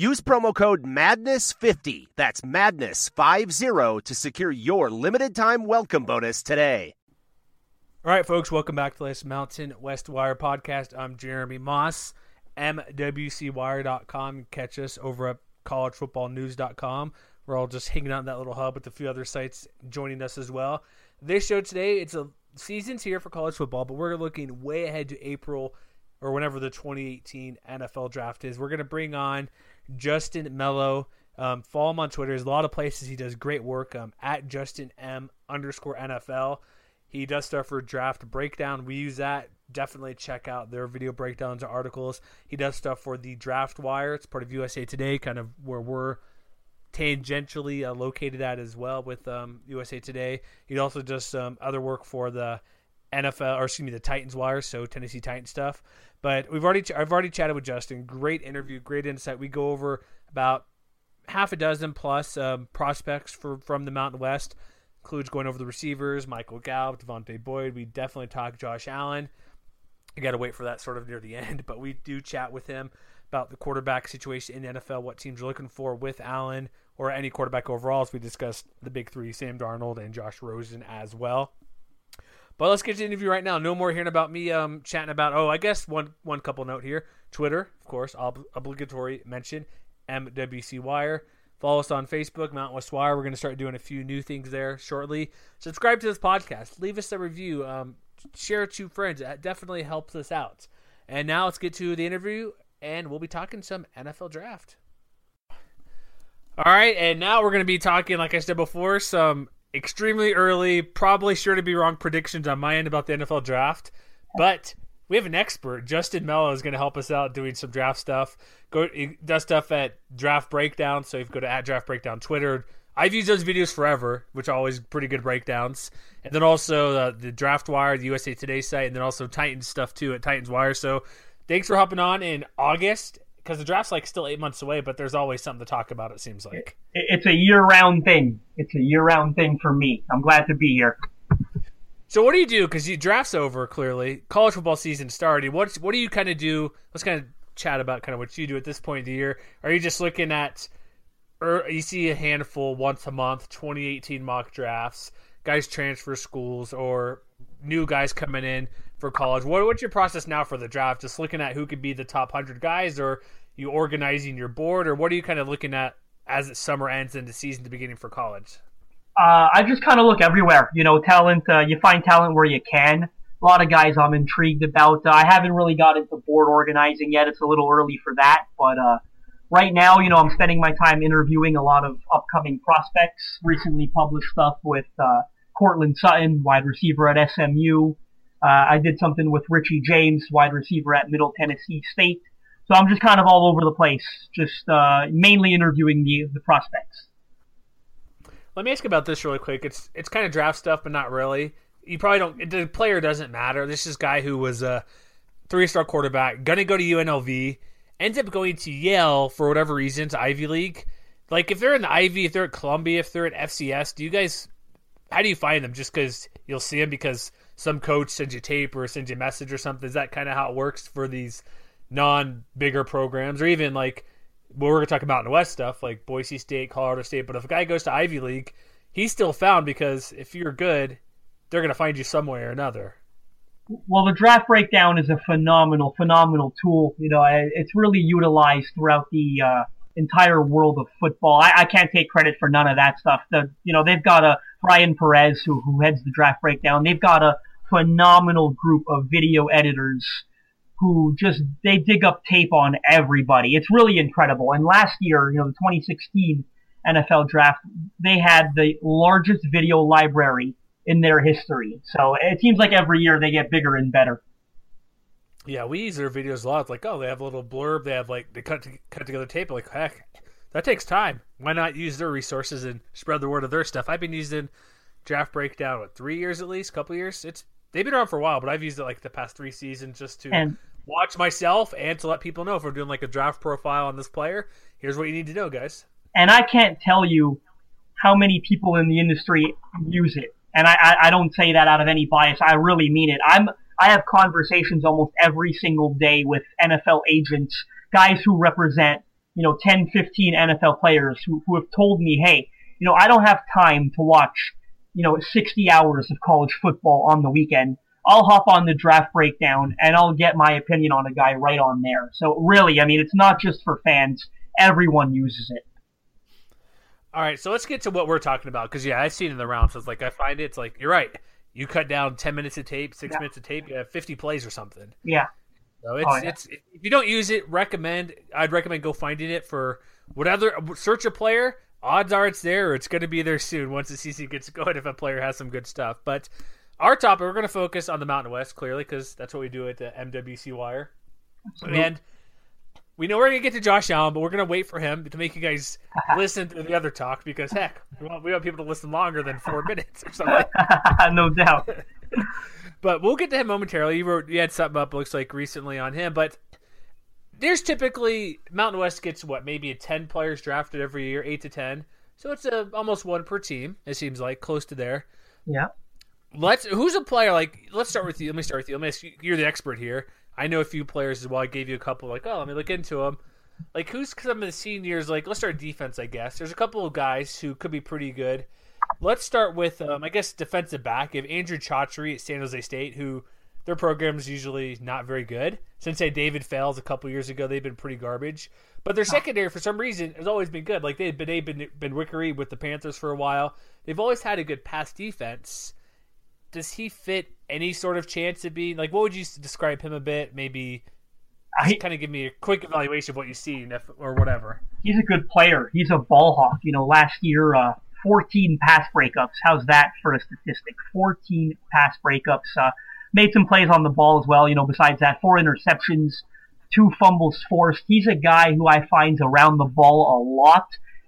Use promo code MADNESS50, that's MADNESS50, to secure your limited time welcome bonus today. All right, folks, welcome back to latest Mountain West Wire podcast. I'm Jeremy Moss. MWCWire.com. Catch us over at collegefootballnews.com. We're all just hanging out in that little hub with a few other sites joining us as well. This show today, it's a season's here for college football, but we're looking way ahead to April or whenever the 2018 NFL draft is. We're going to bring on Justin Melo. Um, follow him on Twitter. There's a lot of places he does great work um, at Justin M underscore NFL. He does stuff for draft breakdown. We use that definitely check out their video breakdowns or articles. He does stuff for the Draft Wire. It's part of USA Today, kind of where we're tangentially uh, located at as well with um, USA Today. He also does some other work for the NFL, or excuse me, the Titans Wire, so Tennessee Titans stuff. But we've already, I've already chatted with Justin. Great interview, great insight. We go over about half a dozen plus um, prospects for from the Mountain West. Includes going over the receivers, Michael Gallup, Devontae Boyd. We definitely talk Josh Allen. I got to wait for that sort of near the end, but we do chat with him about the quarterback situation in the NFL, what teams are looking for with Allen or any quarterback overall, as we discussed the big three, Sam Darnold and Josh Rosen as well. But let's get to the interview right now. No more hearing about me um, chatting about. Oh, I guess one one couple note here. Twitter, of course, ob- obligatory mention. MWC Wire. Follow us on Facebook, Mount West Wire. We're going to start doing a few new things there shortly. Subscribe to this podcast. Leave us a review. Um, share to friends. That definitely helps us out. And now let's get to the interview, and we'll be talking some NFL draft. All right, and now we're going to be talking, like I said before, some extremely early, probably sure to be wrong predictions on my end about the NFL draft. But we have an expert. Justin Melo is going to help us out doing some draft stuff. Go does stuff at Draft Breakdown, so if you go to at Draft Breakdown Twitter, I've used those videos forever, which are always pretty good breakdowns. And then also uh, the Draft Wire, the USA Today site, and then also Titans stuff too at Titans Wire. So thanks for hopping on in August because the draft's like still eight months away, but there's always something to talk about. It seems like it's a year-round thing. It's a year-round thing for me. I'm glad to be here. So what do you do? Because you draft's over clearly. College football season started. What's what do you kind of do? Let's kind of chat about kind of what you do at this point of the year. Are you just looking at or you see a handful once a month 2018 mock drafts guys transfer schools or new guys coming in for college. What, what's your process now for the draft? Just looking at who could be the top 100 guys or you organizing your board or what are you kind of looking at as the summer ends and the season beginning for college? Uh, i just kind of look everywhere you know talent uh, you find talent where you can. A lot of guys i'm intrigued about. Uh, i haven't really got into board organizing yet. It's a little early for that but uh, right now, you know, I'm spending my time interviewing a lot of upcoming prospects. Recently published stuff with uh, Courtland Sutton, wide receiver at SMU. Uh, I did something with Richie James, wide receiver at Middle Tennessee State. So I'm just kind of all over the place, just uh, mainly interviewing the the prospects. Let me ask about this really quick. It's it's kind of draft stuff, but not really. You probably don't. The player doesn't matter. This is a guy who was a three star quarterback, gonna go to UNLV ends up going to Yale for whatever reasons, Ivy League. Like if they're in the Ivy, if they're at Columbia, if they're at FCS, do you guys how do you find them? Just because you'll see them because some coach sends you tape or sends you a message or something. Is that kind of how it works for these non bigger programs or even like what we're gonna talk about in the West stuff like Boise State, Colorado State. But if a guy goes to Ivy League, he's still found because if you're good, they're gonna find you some way or another well, the draft breakdown is a phenomenal, phenomenal tool. You know, it's really utilized throughout the uh, entire world of football. I, I, can't take credit for none of that stuff. The, you know, they've got a Brian Perez who, who heads the draft breakdown. They've got a phenomenal group of video editors who just they dig up tape on everybody. It's really incredible. And last year, you know, the 2016 NFL draft, they had the largest video library in their history. So it seems like every year they get bigger and better. Yeah, we use their videos a lot. It's like, oh, they have a little blurb. They have like they cut cut together tape. Like, heck, that takes time. Why not use their resources and spread the word of their stuff? I've been using draft breakdown what three years at least, couple years. It's they've been around for a while, but I've used it like the past three seasons just to And watch myself and to let people know if we're doing like a draft profile on this player. Here's what you need to know, guys. and I can't tell you how many people in the industry use it. And I, I, I don't say that out of any bias. I really mean it. I'm I have conversations almost every single day with NFL agents, guys who represent, you know, 10, 15 NFL players who, who have told me, hey, you know, I don't have time to watch, you know, 60 hours of college football on the weekend. I'll hop on the draft breakdown and I'll get my opinion on a guy right on there. So really, I mean, it's not just for fans. Everyone uses it. All right, so let's get to what we're talking about because yeah, I've seen in the rounds. So it's like I find it, it's like you're right. You cut down ten minutes of tape, six Yeah. minutes of tape, you have fifty plays or something. Yeah. So it's Oh, yeah. it's if you don't use it, recommend I'd recommend go finding it for whatever search a player. Odds are it's there or it's going to be there soon once the season gets going if a player has some good stuff. But our topic, we're going to focus on the Mountain West clearly because that's what we do at the MWC Wire. And we know we're going to get to Josh Allen, but we're going to wait for him to make you guys listen to the other talk because heck, we want, we want people to listen longer than four minutes or something. no doubt. But we'll get to him momentarily. You wrote, you had something up, looks like recently on him, but there's typically Mountain West gets what maybe a ten players drafted every year, eight to ten. So it's a almost one per team. It seems like close to there. Yeah. Let's who's a player like? Let's start with you. Let me start with you. Let me ask you. You're the expert here. I know a few players as well. I gave you a couple. Like, oh, let me look into them. Like, who's some of the seniors? Like, let's start defense. I guess there's a couple of guys who could be pretty good. Let's start with, um, I guess, defensive back. You have Andre Chachere at San Jose State, who their program is usually not very good. Since say David Fales a couple years ago, they've been pretty garbage. But their secondary, for some reason, has always been good. Like they've been they've been been Wickery with the Panthers for a while. They've always had a good pass defense. Does he fit any sort of chance to be like? What would you describe him a bit? Maybe I, kind of give me a quick evaluation of what you've seen, if, or whatever. he's a good player. He's a ball hawk. You know, last year, uh, 14 pass breakups. How's that for a statistic? 14 pass breakups. Uh, made some plays on the ball as well. You know, besides that, four interceptions, two fumbles forced. He's a guy who I find around the ball a lot.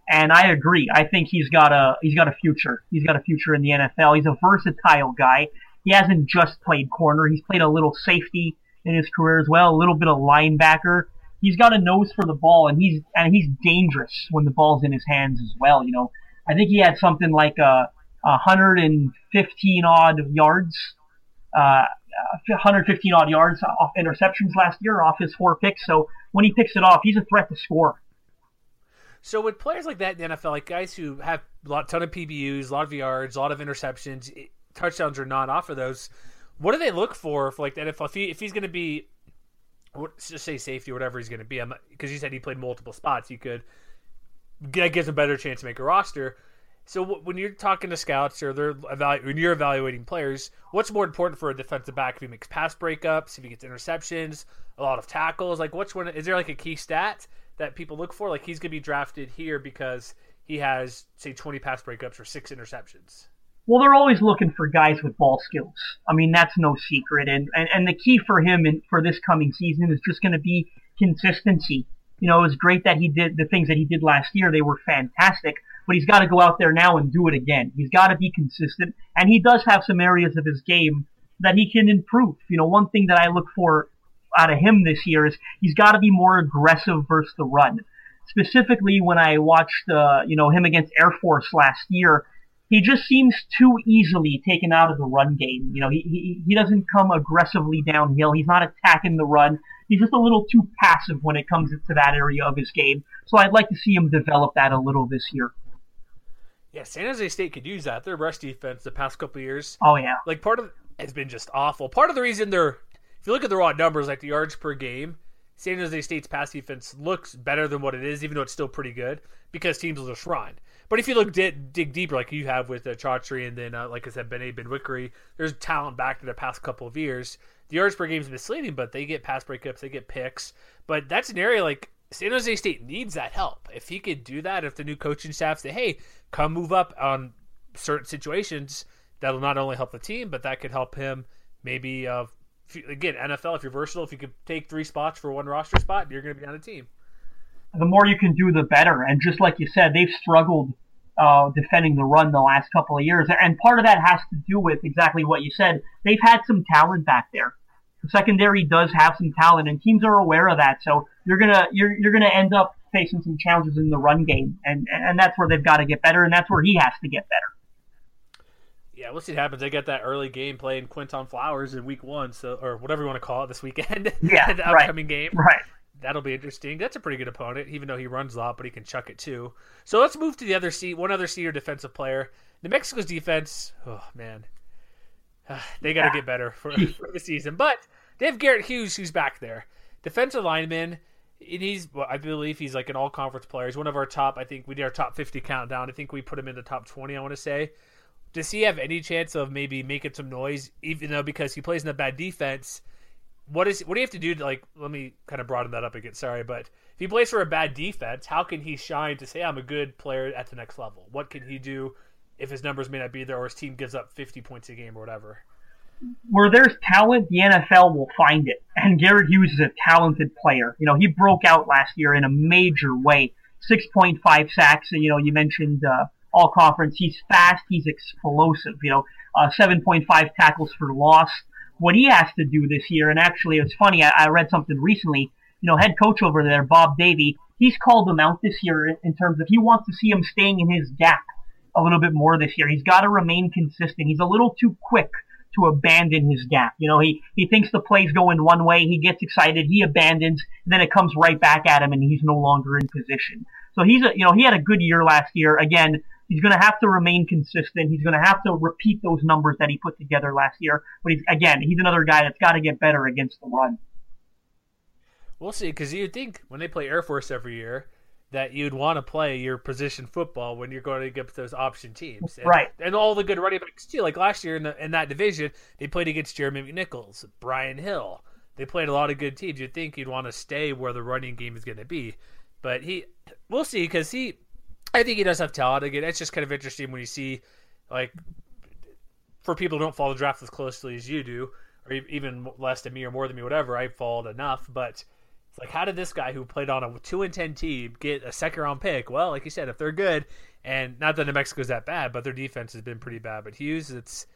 And I agree. I think he's got a he's got a future. He's got a future in the NFL. He's a versatile guy. He hasn't just played corner. He's played a little safety in his career as well, a little bit of linebacker. He's got a nose for the ball, and he's and he's dangerous when the ball's in his hands as well. You know, I think he had something like a, a 115 odd yards, uh, 115 odd yards off interceptions last year off his four picks. So when he picks it off, he's a threat to score. So with players like that in the NFL, like guys who have a lot, ton of PBUs, a lot of yards, a lot of interceptions, touchdowns or not off of those, what do they look for for like NFL? If, he, if he's going to be, just say safety or whatever he's going to be, because you said he played multiple spots, you could that gives him a better chance to make a roster. So when you're talking to scouts or they're evalu- when you're evaluating players, what's more important for a defensive back? If he makes pass breakups, if he gets interceptions, a lot of tackles, like which one is there like a key stat that people look for? Like he's going to be drafted here because he has say 20 pass breakups or six interceptions. Well, they're always looking for guys with ball skills. I mean, that's no secret. And, and, and the key for him in, for this coming season is just going to be consistency. You know, it was great that he did the things that he did last year. They were fantastic, but he's got to go out there now and do it again. He's got to be consistent. And he does have some areas of his game that he can improve. You know, one thing that I look for out of him this year is he's got to be more aggressive versus the run. Specifically, when I watched, uh, you know, him against Air Force last year, he just seems too easily taken out of the run game. You know, he, he, he doesn't come aggressively downhill. He's not attacking the run. He's just a little too passive when it comes to that area of his game. So I'd like to see him develop that a little this year. Yeah, San Jose State could use that. Their rush defense the past couple years, Oh yeah. like part of has been just awful. Part of the reason they're, if you look at the raw numbers, like the yards per game, San Jose State's pass defense looks better than what it is, even though it's still pretty good because teams will just run. But if you look dig, dig deeper, like you have with uh, Chachere and then, uh, like I said, Ben Ben Wickery, there's talent back to the past couple of years. The yards per game is misleading, but they get pass breakups, they get picks. But that's an area like San Jose State needs that help. If he could do that, if the new coaching staff say, "Hey, come move up on certain situations," that'll not only help the team, but that could help him maybe. Uh, again, NFL, if you're versatile, if you could take three spots for one roster spot, you're going to be on a team. The more you can do, the better. And just like you said, they've struggled uh, defending the run the last couple of years, and part of that has to do with exactly what you said. They've had some talent back there. The secondary does have some talent, and teams are aware of that. So you're gonna you're you're gonna end up facing some challenges in the run game, and and that's where they've got to get better, and that's where he has to get better. Yeah, we'll see what happens. They get that early game playing Quinton Flowers in week one, so or whatever you want to call it this weekend. Yeah, the right. upcoming game. Right. That'll be interesting. That's a pretty good opponent, even though he runs a lot, but he can chuck it too. So let's move to the other seat. One other senior defensive player. New Mexico's defense. Oh man, they got to get better for, for the season. But they have Garrett Hughes, who's back there, defensive lineman. And he's, well, I believe he's like an all conference player. He's one of our top. I think we did our top fifty countdown. I think we put him in the top twenty. I want to say. Does he have any chance of maybe making some noise, even though because he plays in a bad defense? What is what do you have to do to like? Let me kind of broaden that up again. Sorry, but if he plays for a bad defense, how can he shine to say I'm a good player at the next level? What can he do if his numbers may not be there or his team gives up 50 points a game or whatever? Where there's talent, the NFL will find it. And Garrett Hughes is a talented player. You know, he broke out last year in a major way. 6.5 sacks. And, you know, you mentioned uh, all conference. He's fast. He's explosive. You know, uh, 7.5 tackles for loss. What he has to do this year, and actually it's funny, I, I read something recently. You know, head coach over there, Bob Davie, he's called him out this year in terms of he wants to see him staying in his gap a little bit more this year. He's got to remain consistent. He's a little too quick to abandon his gap. You know, he, he thinks the play's going one way, he gets excited, he abandons, and then it comes right back at him and he's no longer in position. So he's a, you know, he had a good year last year. Again, he's going to have to remain consistent. He's going to have to repeat those numbers that he put together last year. But he's, again, he's another guy that's got to get better against the run. We'll see, because you'd think when they play Air Force every year, that you'd want to play your position football when you're going to get those option teams, and, right? And all the good running backs too. Like last year in, the, in that division, they played against Jeremy McNichols, Brian Hill. They played a lot of good teams. You'd think you'd want to stay where the running game is going to be, but he, we'll see, because he, I think he does have talent. Again, it's just kind of interesting when you see, like, for people who don't follow the draft as closely as you do, or even less than me or more than me, whatever. I followed enough, but it's like, how did this guy who played on a two and ten team get a second round pick? Well, like you said, if they're good, and not that New Mexico's that bad, but their defense has been pretty bad. But Hughes, it's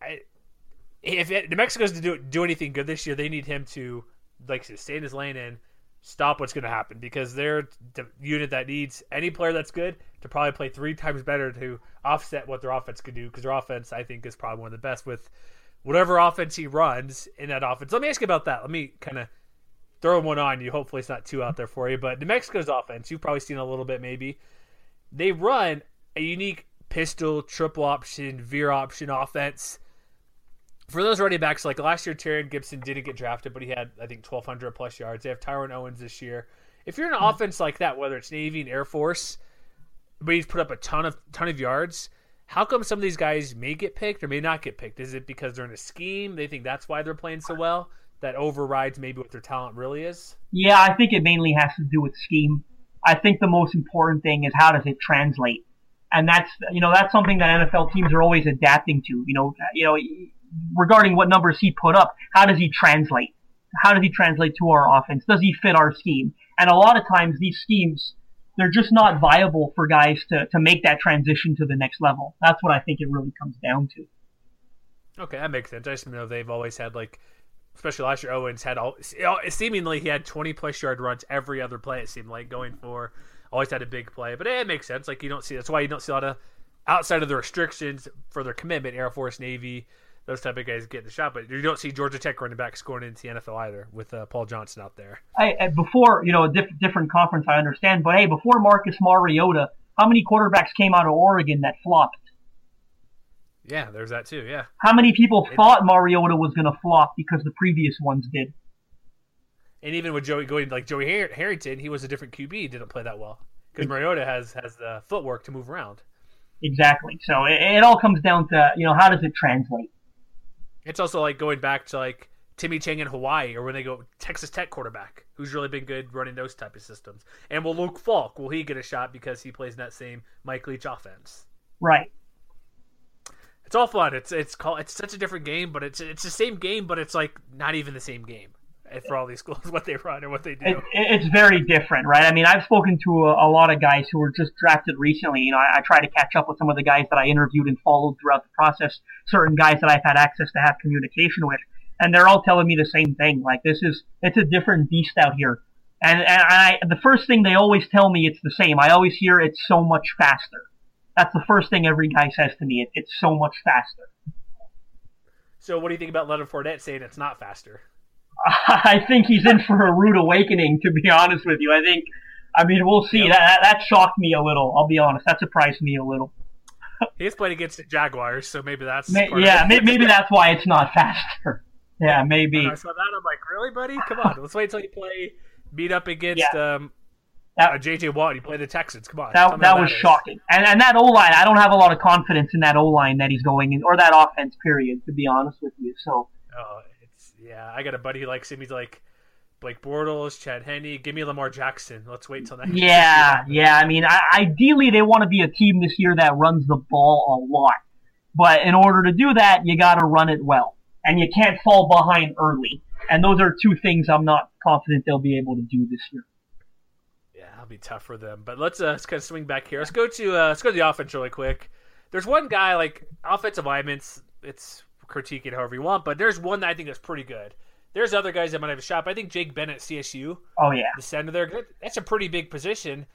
I, if it, New Mexico's to do do anything good this year, they need him to like stay in his lane and stop what's going to happen because they're the unit that needs any player that's good to probably play three times better to offset what their offense could do because their offense, I think, is probably one of the best with whatever offense he runs in that offense. Let me ask you about that. Let me kind of throwing one on you. Hopefully, it's not too out there for you. But New Mexico's offense, you've probably seen a little bit maybe. They run a unique pistol, triple option, veer option offense. For those running backs, like last year, Teriyon Gipson didn't get drafted, but he had, I think, 1,200 plus yards. They have Tyrone Owens this year. If you're in an mm-hmm. offense like that, whether it's Navy and Air Force, but he's put up a ton of ton of yards, how come some of these guys may get picked or may not get picked? Is it because they're in a scheme? They think that's why they're playing so well? That overrides maybe what their talent really is? Yeah, I think it mainly has to do with scheme. I think the most important thing is how does it translate, and that's you know that's something that NFL teams are always adapting to. You know, you know, regarding what numbers he put up, how does he translate? How does he translate to our offense? Does he fit our scheme? And a lot of times these schemes, they're just not viable for guys to, to make that transition to the next level. That's what I think it really comes down to. Okay, that makes sense. I just know they've always had like especially last year, Owens had all seemingly he had 20 plus yard runs every other play. It seemed like going for always had a big play, but it makes sense. Like you don't see that's why you don't see a lot of outside of the restrictions for their commitment, Air Force, Navy, those type of guys getting the shot. But you don't see Georgia Tech running back scoring into the NFL either with uh, Paul Johnson out there. Before you know a diff- different conference, I understand, but hey, before Marcus Mariota, how many quarterbacks came out of Oregon that flopped? Yeah, there's that too. Yeah. How many people it, thought Mariota was going to flop because the previous ones did? And even with Joey going like Joey Har- Harrington, he was a different QB. Didn't play that well because Mariota has has the footwork to move around. Exactly. So it, it all comes down to you know how does it translate. It's also like going back to like Timmy Chang in Hawaii, or when they go Texas Tech quarterback, who's really been good running those type of systems. And will Luke Falk will he get a shot because he plays in that same Mike Leach offense? Right. It's all fun. It's it's called it's such a different game, but it's it's the same game, but it's like not even the same game for all these schools what they run and what they do. It, it's very different, right? I mean, I've spoken to a, a, lot of guys who were just drafted recently. You know, I, I try to catch up with some of the guys that I interviewed and followed throughout the process. Certain guys that I've had access to have communication with, and they're all telling me the same thing. Like this is it's a different beast out here. And, and I, the first thing they always tell me, it's the same. I always hear it's so much faster. That's the first thing every guy says to me. It, it's so much faster. So, what do you think about Leonard Fournette saying it's not faster? I think he's in for a rude awakening. To be honest with you, I think. I mean, we'll see. Yep. That that shocked me a little. I'll be honest. That surprised me a little. He's played against the Jaguars, so maybe that's yeah. maybe that's why it's not faster. Yeah, maybe. When I saw that, I'm like, really, buddy? Come on, let's wait till you play beat up against yeah. um, that, uh, JJ Watt. You play the Texans. Come on. That, that, that was shocking. And and that O line, I don't have a lot of confidence in that O line that he's going in, or that offense. Period. To be honest with you, so. Oh, it's yeah. I got a buddy who likes him. He's like. Blake Bortles, Chad Henne, give me Lamar Jackson. Let's wait till next. Yeah, yeah. I mean, I, ideally they want to be a team this year that runs the ball a lot, but in order to do that, you got to run it well, and you can't fall behind early. And those are two things I'm not confident they'll be able to do this year that'll be tough for them. But let's uh, let's kind of swing back here. Let's go to uh, let's go to the offense really quick. There's one guy like offensive linemen. It's critiquing however you want, but there's one that I think is pretty good. There's other guys that might have a shot. But I think Jake Bennett, CSU. Oh yeah, the center there. That's a pretty big position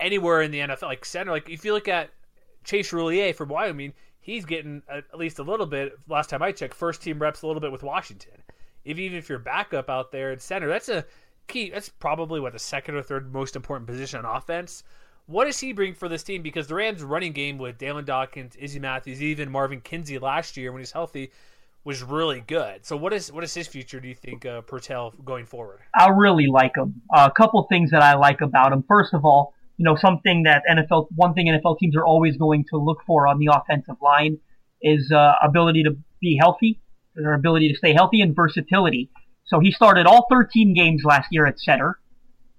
anywhere in the NFL. Like center, like if you look at Chase Roullier from Wyoming, he's getting at least a little bit. Last time I checked, first team reps a little bit with Washington. If even if you're backup out there at center, that's a key. That's probably what the second or third most important position on offense. What does he bring for this team? Because the Rams' running game with Dalyn Dawkins, Izzy Matthews, even Marvin Kinsey last year when he's healthy was really good. So what is what is his future? Do you think uh, Pertel going forward? I really like him. Uh, a couple things that I like about him. First of all, you know something that NFL one thing NFL teams are always going to look for on the offensive line is uh, ability to be healthy, their ability to stay healthy, and versatility. So he started all 13 games last year at center.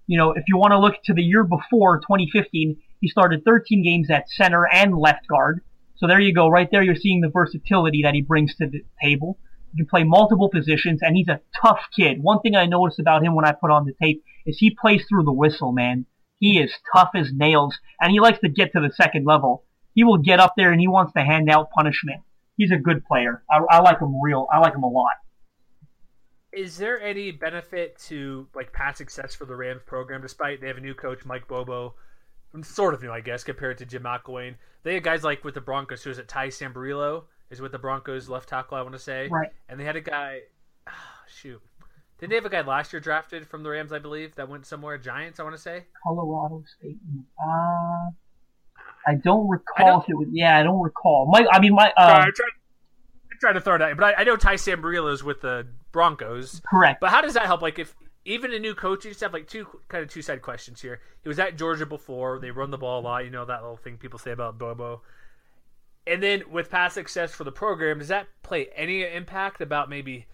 You know, if you want to look to the year before, 2015, he started 13 games at center and left guard. So there you go. Right there, you're seeing the versatility that he brings to the table. He can play multiple positions, and he's a tough kid. One thing I noticed about him when I put on the tape is he plays through the whistle, man. He is tough as nails, and he likes to get to the second level. He will get up there and he wants to hand out punishment. He's a good player. I, I like him real. I like him a lot is there any benefit to like past success for the Rams program, despite they have a new coach, Mike Bobo, sort of new, I guess, compared to Jim McElwain? They had guys like with the Broncos, who was it Ty Sambrailo is with the Broncos left tackle, I want to say, right? And they had a guy, oh, shoot, did they have a guy last year drafted from the Rams, I believe, that went somewhere Giants, I want to say, Colorado State. Uh, I don't recall I don't, if it was. Yeah, I don't recall. Mike, I mean, my. Uh, sorry, trying to throw it out, but I, I know Ty Sambrailo is with the Broncos. Correct. But how does that help? Like if even a new coaching staff, like two kind of two side questions here. He was at Georgia before. They run the ball a lot. You know that little thing people say about Bobo. And then with past success for the program, does that play any impact about maybe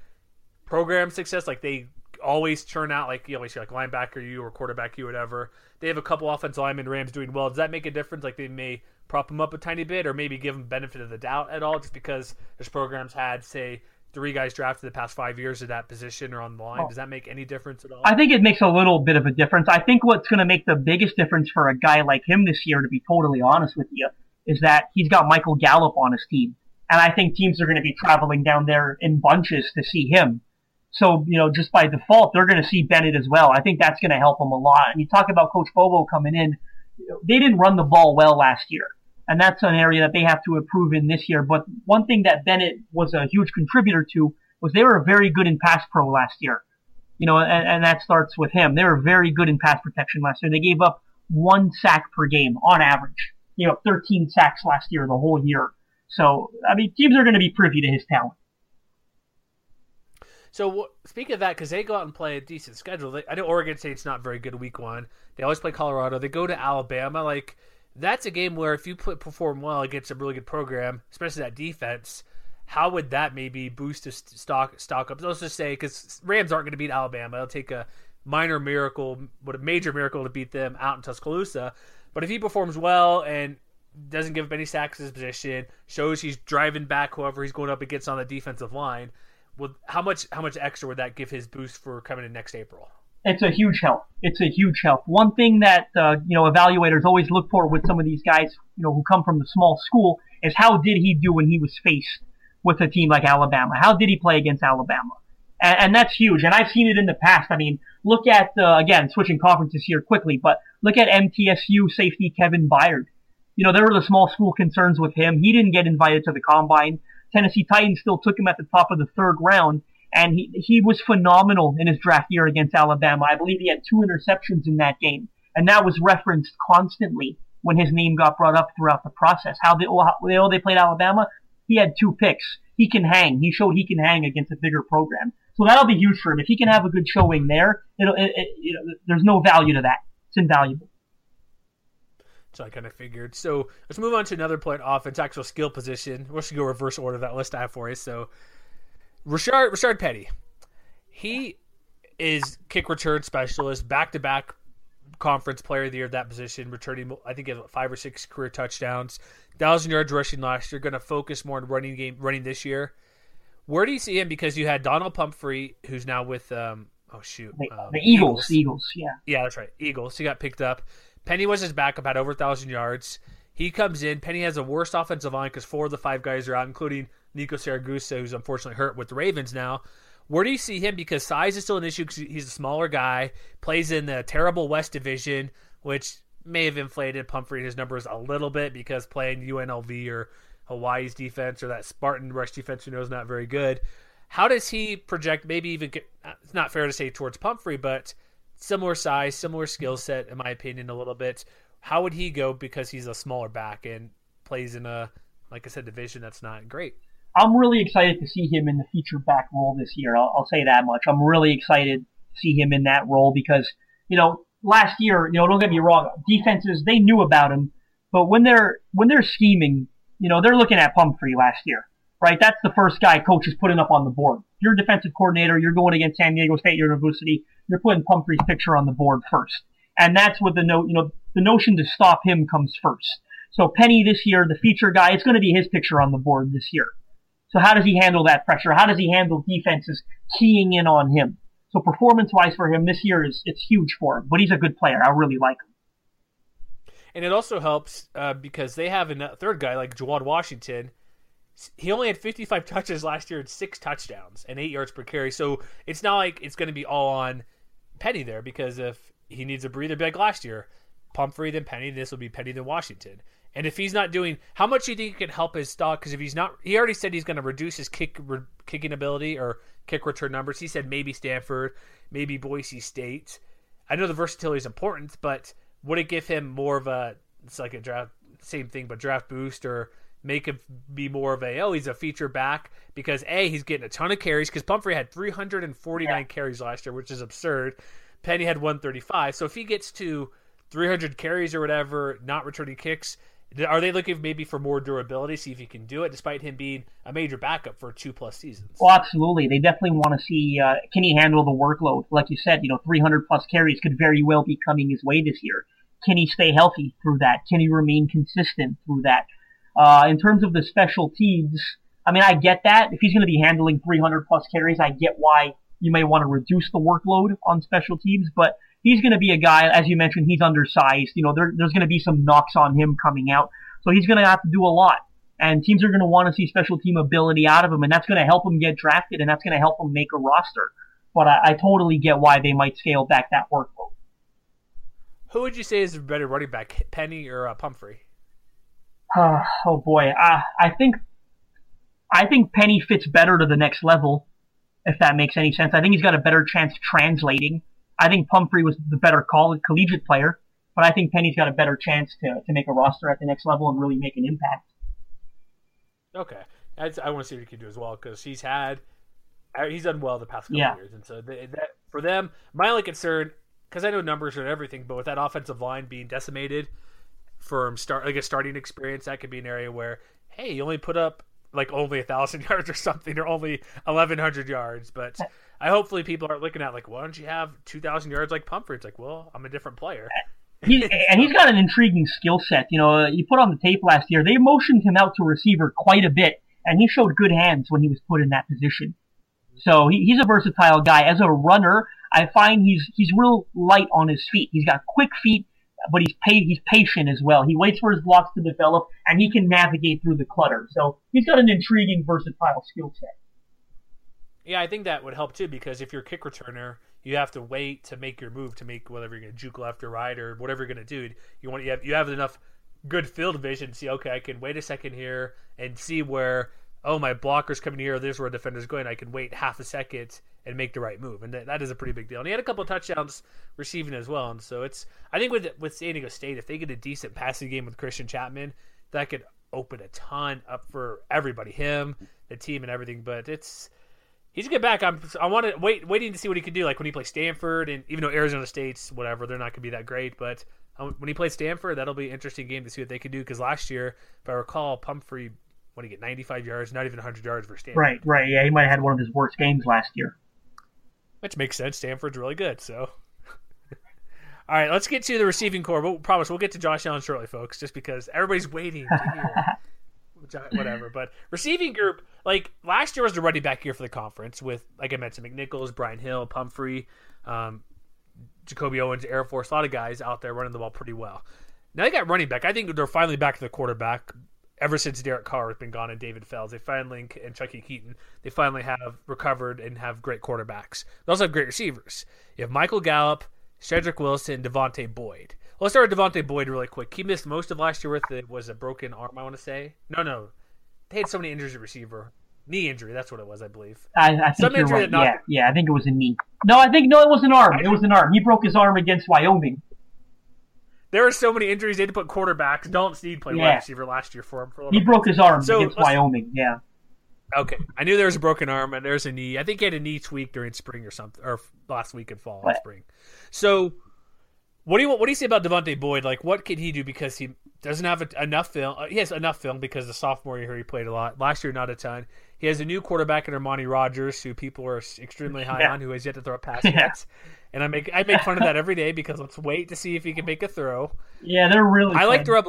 program success? Like they always turn out like you always see like linebacker you or quarterback you, whatever. They have a couple offensive linemen Rams doing well. Does that make a difference? Like they may prop them up a tiny bit, or maybe give them benefit of the doubt at all, just because this program's had say three guys drafted the past five years at that position or on the line. Oh. Does that make any difference at all? I think it makes a little bit of a difference. I think what's going to make the biggest difference for a guy like him this year, to be totally honest with you, is that he's got Michael Gallup on his team. And I think teams are going to be traveling down there in bunches to see him. So, you know, just by default, they're going to see Bennett as well. I think that's going to help him a lot. And you talk about Coach Bobo coming in. They didn't run the ball well last year and that's an area that they have to improve in this year. But one thing that Bennett was a huge contributor to was they were very good in pass pro last year. You know, and, and that starts with him. They were very good in pass protection last year. They gave up one sack per game on average. You know, 13 sacks last year, the whole year. So, I mean, teams are going to be privy to his talent. So speaking of that, because they go out and play a decent schedule, they, I know Oregon State's not very good week one. They always play Colorado. They go to Alabama. Like that's a game where if you put, perform well against a really good program, especially that defense, how would that maybe boost a stock stock up? Let's just say because Rams aren't going to beat Alabama, it'll take a minor miracle, but a major miracle to beat them out in Tuscaloosa. But if he performs well and doesn't give up any sacks his position, shows he's driving back whoever he's going up against on the defensive line, well, how much how much extra would that give his boost for coming in next April? It's a huge help. It's a huge help. One thing that uh, you know evaluators always look for with some of these guys, you know, who come from the small school, is how did he do when he was faced with a team like Alabama? How did he play against Alabama? And, and that's huge. And I've seen it in the past. I mean, look at uh, again switching conferences here quickly, but look at MTSU safety Kevin Byard. You know, there were the small school concerns with him. He didn't get invited to the combine. Tennessee Titans still took him at the top of the third round, and he he was phenomenal in his draft year against Alabama. I believe he had two interceptions in that game, and that was referenced constantly when his name got brought up throughout the process. How they oh they played Alabama, he had two picks. He can hang. He showed he can hang against a bigger program. So that'll be huge for him. If he can have a good showing there, it'll, it, it, you know, there's no value to that. It's invaluable. So I kind of figured. So let's move on to another point offense, actual skill position. We should go reverse order that list I have for you. So Rashard Rashard Penny, he is kick return specialist, back to back conference player of the year at that position, returning I think five or six career touchdowns, thousand yards rushing last year. Going to focus more on running game running this year. Where do you see him? Because you had Donald Pumphrey, who's now with um, oh shoot, the, um, the Eagles. Eagles. Eagles, yeah, yeah, that's right, Eagles. He got picked up. Penny was his backup, had over a thousand yards. He comes in. Penny has the worst offensive line because four of the five guys are out, including Nico Siragusa, who's unfortunately hurt with the Ravens now. Where do you see him? Because size is still an issue because he's a smaller guy, plays in the terrible West Division, which may have inflated Pumphrey and his numbers a little bit because playing UNLV or Hawaii's defense or that Spartan rush defense, you know, is not very good. How does he project? Maybe even it's not fair to say towards Pumphrey, but similar size, similar skill set, in my opinion, a little bit. How would he go because he's a smaller back and plays in a, like I said, division that's not great? I'm really excited to see him in the feature back role this year. I'll, I'll say that much. I'm really excited to see him in that role because, you know, last year, you know, don't get me wrong, defenses, they knew about him, but when they're, when they're scheming, you know, they're looking at Pumphrey last year, right? That's the first guy coach is putting up on the board. You're a defensive coordinator, you're going against San Diego State University, you're putting Pumphrey's picture on the board first. And that's what the note, you know, the notion to stop him comes first. So Penny this year, the feature guy, it's going to be his picture on the board this year. So how does he handle that pressure? How does he handle defenses keying in on him? So performance wise for him this year is, it's huge for him, but he's a good player. I really like him. And it also helps uh, because they have a third guy like Juwan Washington he only had 55 touches last year and six touchdowns and eight yards per carry. So it's not like it's going to be all on Penny there because if he needs a breather bag last year, Pumphrey then Penny, this will be Penny then Washington. And if he's not doing, how much do you think he can help his stock? Because if he's not, he already said he's going to reduce his kick re, kicking ability or kick return numbers. He said maybe Stanford, maybe Boise State. I know the versatility is important, but would it give him more of a? It's like a draft, same thing, but draft boost or make him be more of a oh he's a feature back because a he's getting a ton of carries because Pumphrey had 349 yeah. carries last year, which is absurd. Penny had 135, so if he gets to 300 carries or whatever, not returning kicks, are they looking maybe for more durability? See if he can do it, despite him being a major backup for two plus seasons. Well, absolutely. They definitely want to see uh, can he handle the workload? Like you said, you know, 300 plus carries could very well be coming his way this year. Can he stay healthy through that? Can he remain consistent through that? Uh, in terms of the special teams, I mean, I get that. If he's going to be handling 300 plus carries, I get why you may want to reduce the workload on special teams, but he's going to be a guy, as you mentioned, he's undersized. You know, there, there's going to be some knocks on him coming out. So he's going to have to do a lot. And teams are going to want to see special team ability out of him, and that's going to help him get drafted, and that's going to help him make a roster. But I, I totally get why they might scale back that workload. Who would you say is a better running back, Penny or uh, Pumphrey? Uh, oh boy, uh, I think I think Penny fits better to the next level, if that makes any sense. I think he's got a better chance translating. I think Pumphrey was the better college collegiate player, but I think Penny's got a better chance to, to make a roster at the next level and really make an impact. Okay, That's, I want to see what he can do as well because he's had uh, he's done well the past couple Yeah. years, and so they, that for them, my only concern because I know numbers and everything, but with that offensive line being decimated from start like a starting experience, that could be an area where hey, you only put up like only a thousand yards or something, or only eleven hundred yards, but. I hopefully people are looking at like, why don't you have two thousand yards like Pumphrey? It's like, well, I'm a different player. And he's got an intriguing skill set. You know, you put on the tape last year, they motioned him out to receiver quite a bit, and he showed good hands when he was put in that position. So he, he's a versatile guy. As a runner, I find he's he's real light on his feet. He's got quick feet, but he's pa- he's patient as well. He waits for his blocks to develop, and he can navigate through the clutter. So he's got an intriguing, versatile skill set. Yeah, I think that would help too because if you're a kick returner, you have to wait to make your move to make whether you're going to juke left or right or whatever you're going to do. You want you have you have enough good field vision to see okay, I can wait a second here and see where oh my blocker's coming here. This is where a defender's going. I can wait half a second and make the right move, and that, that is a pretty big deal. And he had a couple touchdowns receiving as well. And so it's I think with with San Diego State, if they get a decent passing game with Christian Chapman, that could open a ton up for everybody, him, the team, and everything. But it's he's good back. I'm I want to wait waiting to see what he can do. Like when he plays Stanford, and even though Arizona State's whatever, they're not going to be that great. But um, when he plays Stanford, that'll be an interesting game to see what they can do. Because last year, if I recall, Pumphrey when he get 95 yards, not even 100 yards for Stanford. Right, right. Yeah, he might have had one of his worst games last year. Which makes sense. Stanford's really good. So. All right, let's get to the receiving core. We'll promise we'll get to Josh Allen shortly, folks, just because everybody's waiting to hear. Whatever. But receiving group, like last year was the running back year for the conference with, like I mentioned, McNichols, Brian Hill, Pumphrey, um, Jacobi Owens, Air Force, a lot of guys out there running the ball pretty well. Now they got running back. I think they're finally back to the quarterback. Ever since Derek Carr has been gone and David Fales, they finally and Chuckie Keeton, they finally have recovered and have great quarterbacks. They also have great receivers. You have Michael Gallup, Cedric Wilson, Devontae Boyd. Let's start with Devontae Boyd really quick. He missed most of last year with it was a broken arm. I want to say no, no, they had so many injuries at receiver, knee injury. That's what it was, I believe. I, I think Some you're injury right. Yeah, yeah, I think it was a knee. No, I think no, it was an arm. It was an arm. He broke his arm against Wyoming. There are so many injuries. They had to put quarterbacks. Dalton Sneed played Yeah. wide receiver last year for him. For a little bit. He broke his arm So, against let's- Wyoming. Yeah. Okay, I knew there was a broken arm and there's a knee. I think he had a knee tweak during spring or something, or last week in fall and spring. So, what do you what do you say about Devontae Boyd? Like, what can he do because he doesn't have a, enough film? Uh, he has enough film because the sophomore year he played a lot. Last year, not a ton. He has a new quarterback in Armani Rogers, who people are extremely high Yeah. on, who has yet to throw a pass Yeah. yet. And I make I make fun of that every day because let's wait to see if he can make a throw. Yeah, they're really. I like to rub.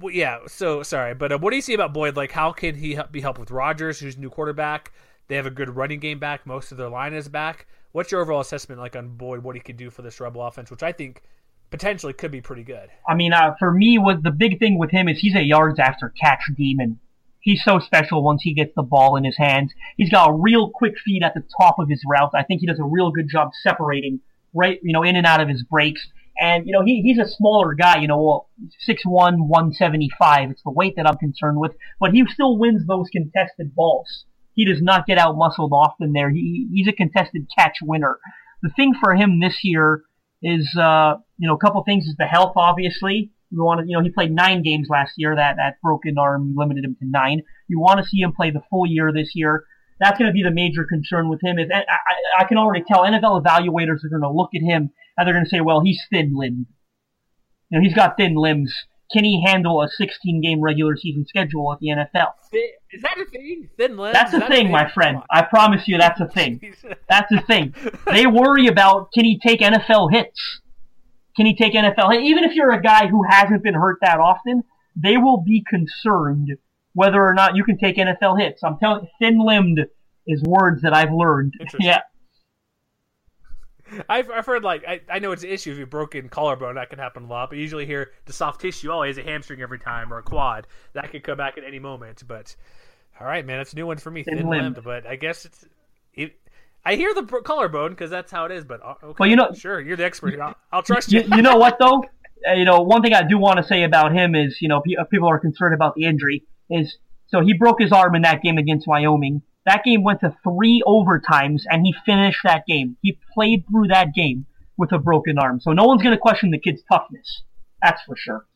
Well, yeah, so sorry, but uh, what do you see about Boyd? Like, how can he help, be helped with Rogers, who's new quarterback? They have a good running game back. Most of their line is back. What's your overall assessment like on Boyd? What he could do for this Rebel offense, which I think potentially could be pretty good. I mean, uh, for me, what the big thing with him is he's a yards after catch demon. He's so special once he gets the ball in his hands. He's got a real quick feet at the top of his route. I think he does a real good job separating right, you know, in and out of his breaks. And, you know, he, he's a smaller guy, you know, well, 6'1", 175. It's the weight that I'm concerned with. But he still wins those contested balls. He does not get out muscled often there. He, he's a contested catch winner. The thing for him this year is, uh, you know, a couple things is the health, obviously. You want to, you know, he played nine games last year. That, that broken arm limited him to nine. You want to see him play the full year this year. That's going to be the major concern with him. Is I, I, I can already tell NFL evaluators are going to look at him and they're going to say, well, he's thin-limbed. You know, he's got thin limbs. Can he handle a 16 game regular season schedule at the NFL? Is that a thing? Thin limbs? That's a that thing, my friend. I promise you that's a thing. That's the thing. They worry about can he take NFL hits? Can he take NFL hits? Even if you're a guy who hasn't been hurt that often, they will be concerned whether or not you can take NFL hits. I'm telling thin-limbed is words that I've learned. Yeah. I've, I've heard like I, I know it's an issue if you broken collarbone that can happen a lot, but you usually hear the soft tissue always a hamstring every time or a quad that could come back at any moment. But all right, man, that's a new one for me, Thin limbed. But I guess it's it. I hear the bro- collarbone because that's how it is. But uh, okay, Well, you know- sure, you're the expert. I'll, I'll trust you. you, you know what though? Uh, you know, one thing I do want to say about him is, you know, uh, people are concerned about the injury. Is so he broke his arm in that game against Wyoming. That game went to three overtimes, and he finished that game. He played through that game with a broken arm. So no one's going to question the kid's toughness. That's for sure.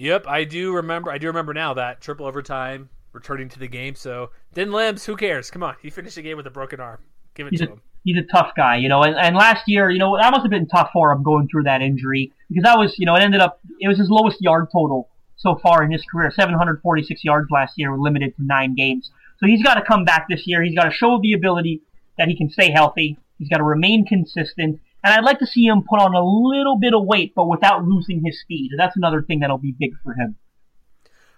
Yep, I do remember. I do remember now that triple overtime, returning to the game. So then limbs, who cares? Come on, he finished the game with a broken arm. Give it he's to a, him. He's a tough guy, you know. And, and last year, you know, that must have been tough for him going through that injury because that was, you know, it ended up it was his lowest yard total so far in his career, 746 yards last year, limited to nine games. So he's got to come back this year. He's got to show the ability that he can stay healthy. He's got to remain consistent. And I'd like to see him put on a little bit of weight, but without losing his speed. That's another thing that'll be big for him.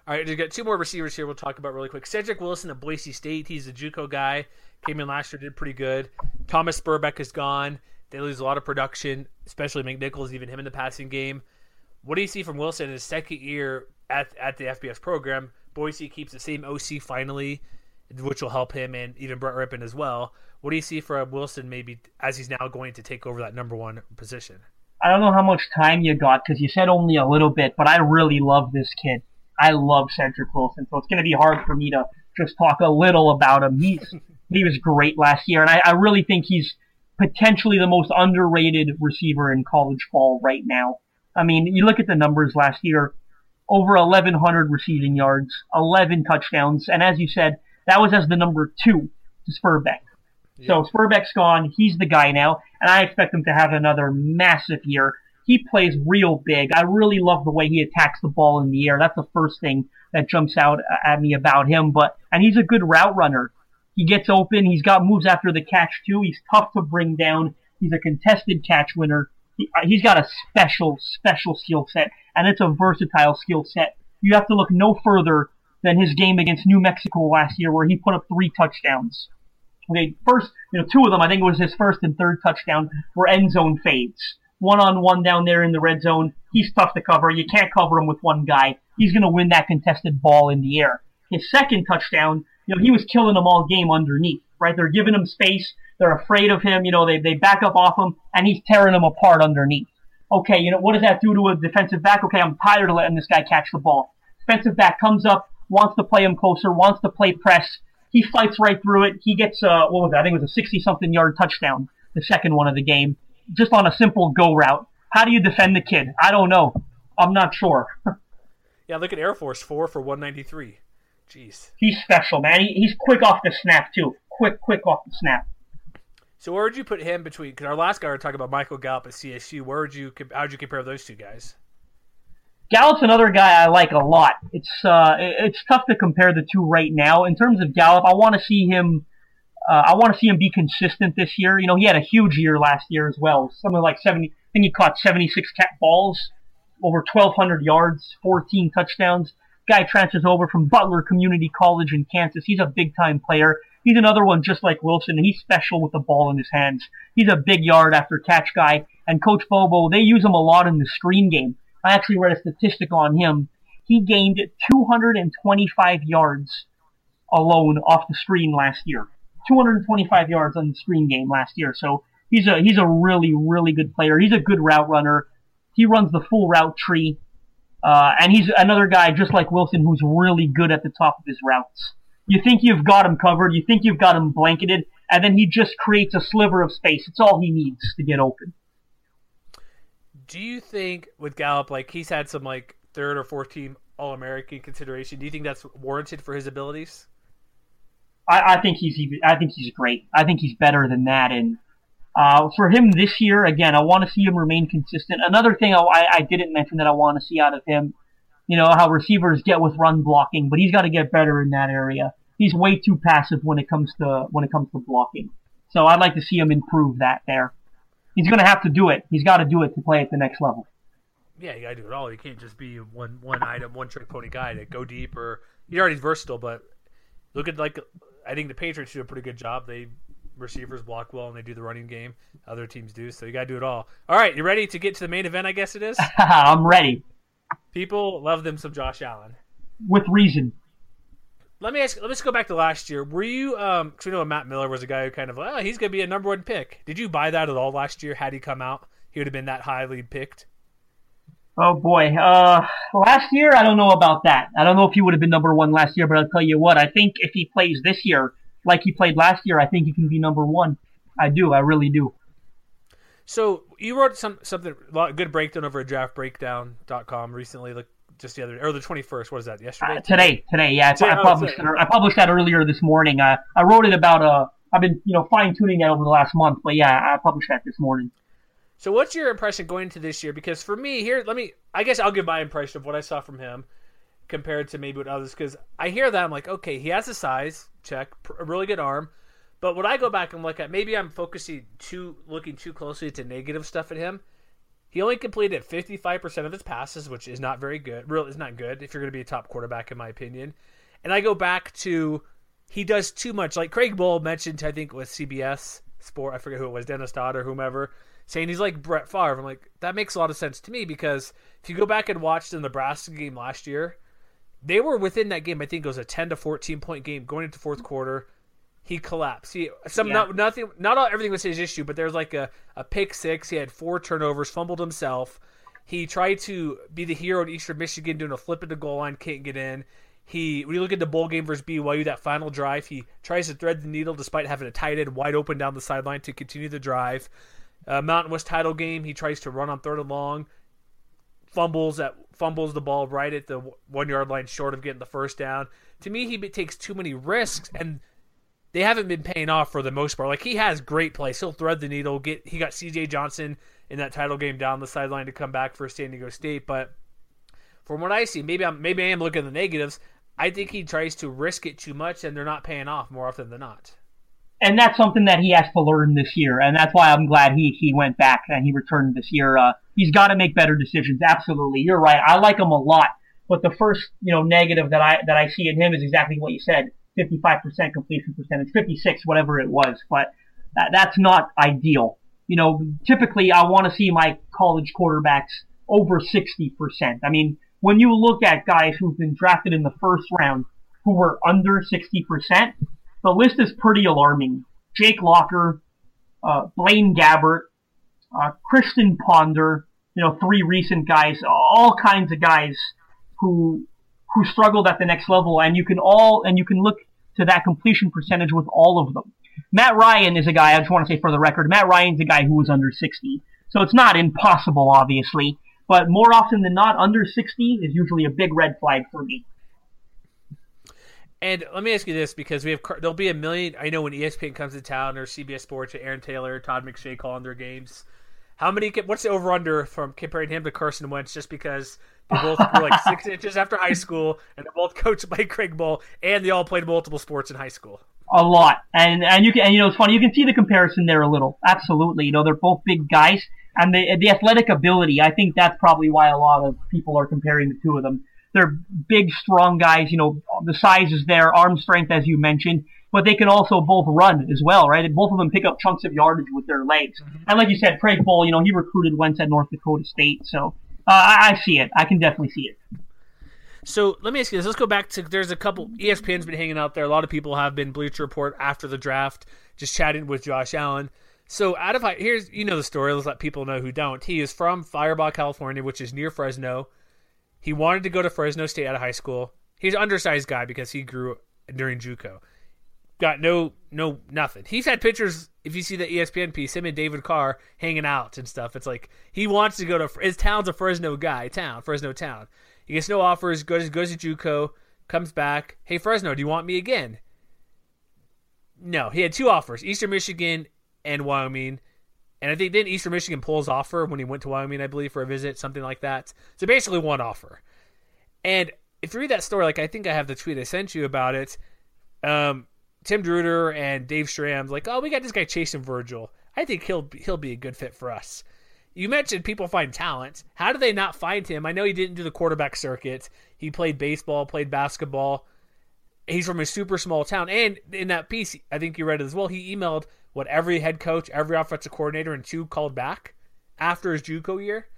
All right, we've got two more receivers here we'll talk about really quick. Cedric Wilson at Boise State. He's a JUCO guy. Came in last year, did pretty good. Thomas Sperbeck is gone. They lose a lot of production, especially McNichols, even him in the passing game. What do you see from Wilson in his second year at, at the FBS program? Boise keeps the same OC finally, which will help him and even Brett Rypien as well. What do you see for Wilson maybe as he's now going to take over that number one position? I don't know how much time you got because you said only a little bit, but I really love this kid. I love Cedric Wilson, so it's going to be hard for me to just talk a little about him. He's he was great last year, and I, I really think he's potentially the most underrated receiver in college ball right now. I mean, you look at the numbers last year, over 1,100 receiving yards, 11 touchdowns, and as you said, that was as the number two to So Sperbeck's gone. He's the guy now, and I expect him to have another massive year. He plays real big. I really love the way he attacks the ball in the air. That's the first thing that jumps out at me about him. But and he's a good route runner. He gets open. He's got moves after the catch too. He's tough to bring down. He's a contested catch winner. He, uh, he's got a special, special skill set, and it's a versatile skill set. You have to look no further than his game against New Mexico last year, where he put up three touchdowns. Okay, first, you know, two of them, I think it was his first and third touchdown, were end zone fades. One on one down there in the red zone. He's tough to cover. You can't cover him with one guy. He's going to win that contested ball in the air. His second touchdown, you know, he was killing them all game underneath, right? They're giving him space. They're afraid of him. You know, they, they back up off him and he's tearing them apart underneath. Okay, you know, what does that do to a defensive back? Okay, I'm tired of letting this guy catch the ball. Defensive back comes up, wants to play him closer, wants to play press. He fights right through it. He gets, uh, what was that? I think it was a 60 something yard touchdown, the second one of the game, just on a simple go route. How do you defend the kid? I don't know. I'm not sure. yeah, look at Air Force 4 for 193. Jeez. He's special, man. He, he's quick off the snap, too. Quick, quick off the snap. So where would you put him between? Because our last guy we were talking about Michael Gallup at CSU. Where would you? How would you compare those two guys? Gallup's another guy I like a lot. It's uh, it's tough to compare the two right now. In terms of Gallup, I want to see him. Uh, I want to see him be consistent this year. You know, he had a huge year last year as well. Something like seventy. I think he caught seventy-six cat balls, over twelve hundred yards, fourteen touchdowns. Guy transfers over from Butler Community College in Kansas. He's a big-time player. He's another one just like Wilson, and he's special with the ball in his hands. He's a big yard after catch guy. And Coach Bobo, they use him a lot in the screen game. I actually read a statistic on him. He gained 225 yards alone off the screen last year. 225 yards on the screen game last year. So he's a he's a really really good player. He's a good route runner. He runs the full route tree, uh, and he's another guy just like Wilson who's really good at the top of his routes. You think you've got him covered. You think you've got him blanketed, and then he just creates a sliver of space. It's all he needs to get open do you think with Gallup, like he's had some like third or fourth team All American consideration? Do you think that's warranted for his abilities? I, I think he's even. I think he's great. I think he's better than that. And uh, for him this year, again, I want to see him remain consistent. Another thing I, I didn't mention that I want to see out of him, you know, how receivers get with run blocking, but he's got to get better in that area. He's way too passive when it comes to when it comes to blocking. So I'd like to see him improve that there he's going to have to do it. He's got to do it to play at the next level. Yeah, you got to do it all. You can't just be one one item, one trick pony guy to go deep. Or he's already versatile, but look at like I think the Patriots do a pretty good job. They receivers block well and they do the running game. Other teams do, so you got to do it all. All right, you ready to get to the main event? I guess it is. I'm ready. People love them some Josh Allen. With reason. Let me ask. Let's go back to last year. Were you? Um, because we know Matt Miller was a guy who kind of, oh, he's going to be a number one pick. Did you buy that at all last year? Had he come out, he would have been that highly picked. Oh boy, uh, last year I don't know about that. I don't know if he would have been number one last year, but I'll tell you what, I think if he plays this year like he played last year, I think he can be number one. I do, I really do. So you wrote some something good breakdown over at draftbreakdown.com recently. Like just the other or the 21st. What is that? Yesterday? Uh, today, today, yeah. Today, I oh, published it. I published that earlier this morning. Uh, I wrote it about uh, I've been you know fine tuning that over the last month, but yeah, I published that this morning. So what's your impression going into this year? Because for me, here, let me. I guess I'll give my impression of what I saw from him compared to maybe what others. Because I hear that I'm like, okay, he has the size, check, a really good arm. But when I go back and look at, maybe I'm focusing too, looking too closely to negative stuff at him. He only completed 55% of his passes, which is not very good. Real is not good if you're going to be a top quarterback, in my opinion. And I go back to he does too much. Like Craig Bohl mentioned, I think with CBS Sport, I forget who it was, Dennis Dodd or whomever, saying he's like Brett Favre. I'm like, that makes a lot of sense to me because if you go back and watch the Nebraska game last year, they were within that game. I think it was a 10 to 14 point game going into fourth quarter. He collapsed. He some Yeah. not nothing not all, everything was his issue, but there's like a, a pick six. He had four turnovers, fumbled himself. He tried to be the hero at Eastern Michigan, doing a flip at the goal line, can't get in. He when you look at the bowl game versus BYU, that final drive, he tries to thread the needle despite having a tight end wide open down the sideline to continue the drive. Uh, Mountain West title game, he tries to run on third and long, fumbles at fumbles the ball right at the one yard line, short of getting the first down. To me, he takes too many risks, and they haven't been paying off for the most part. Like he has great plays, he'll thread the needle. Get he got C.J. Johnson in that title game down the sideline to come back for San Diego State, but from what I see, maybe I'm maybe I am looking at the negatives. I think he tries to risk it too much, and they're not paying off more often than not. and that's something that he has to learn this year, and that's why I'm glad he he went back and he returned this year. Uh, he's got to make better decisions. Absolutely, you're right. I like him a lot, but the first you know negative that I that I see in him is exactly what you said: 55% completion percentage, 56, whatever it was. But that, that's not ideal. You know, typically I want to see my college quarterbacks over 60%. I mean, when you look at guys who've been drafted in the first round who were under 60%, the list is pretty alarming. Jake Locker, uh, Blaine Gabbert, uh, Christian Ponder, you know, three recent guys, all kinds of guys who who struggled at the next level, and you can all and you can look to that completion percentage with all of them. Matt Ryan is a guy. I just want to say for the record, Matt Ryan's a guy who was under 60, so it's not impossible, obviously, but more often than not, under 60 is usually a big red flag for me. And let me ask you this, because we have there'll be a million. I know when ESPN comes to town or CBS Sports or Aaron Taylor, Todd McShay calling their games. How many? What's the over under from comparing him to Carson Wentz? Just because they both were like six inches after high school, and they're both coached by Craig Bohl, and they all played multiple sports in high school. a lot. And and you can and you know it's funny. You can see the comparison there a little. Absolutely. You know they're both big guys, and the the athletic ability. I think that's probably why a lot of people are comparing the two of them. They're big, strong guys. You know the size is there, arm strength as you mentioned, but they can also both run as well, right? And both of them pick up chunks of yardage with their legs. And like you said, Craig Bohl, you know he recruited Wentz at North Dakota State, so uh, I, I see it. I can definitely see it. So let me ask you this. Let's go back to there's a couple ESPN's been hanging out there. A lot of people have been Bleacher Report after the draft, just chatting with Josh Allen. So out of high here's you know the story. Let's let people know who don't. He is from Firebaugh, California, which is near Fresno. He wanted to go to Fresno State out of high school. He's an undersized guy because he grew during JUCO. Got no no nothing. He's had pictures. If you see the ESPN piece, him and David Carr hanging out and stuff. It's like he wants to go to his town's a Fresno guy, town Fresno town. He gets no offers. Goes goes to JUCO. Comes back. Hey Fresno, do you want me again? No, he had two offers: Eastern Michigan and Wyoming. And I think then Eastern Michigan pulls offer when he went to Wyoming, I believe, for a visit, something like that. So basically, one offer. And if you read that story, like I think I have the tweet I sent you about it. Um, Tim Druder and Dave Schramm's like, oh, we got this guy chasing Virgil. I think he'll he'll be a good fit for us. You mentioned people find talent. How do they not find him? I know he didn't do the quarterback circuit. He played baseball, played basketball. He's from a super small town. And in that piece, I think you read it as well. He emailed what every head coach, every offensive coordinator, and two called back after his JUCO year.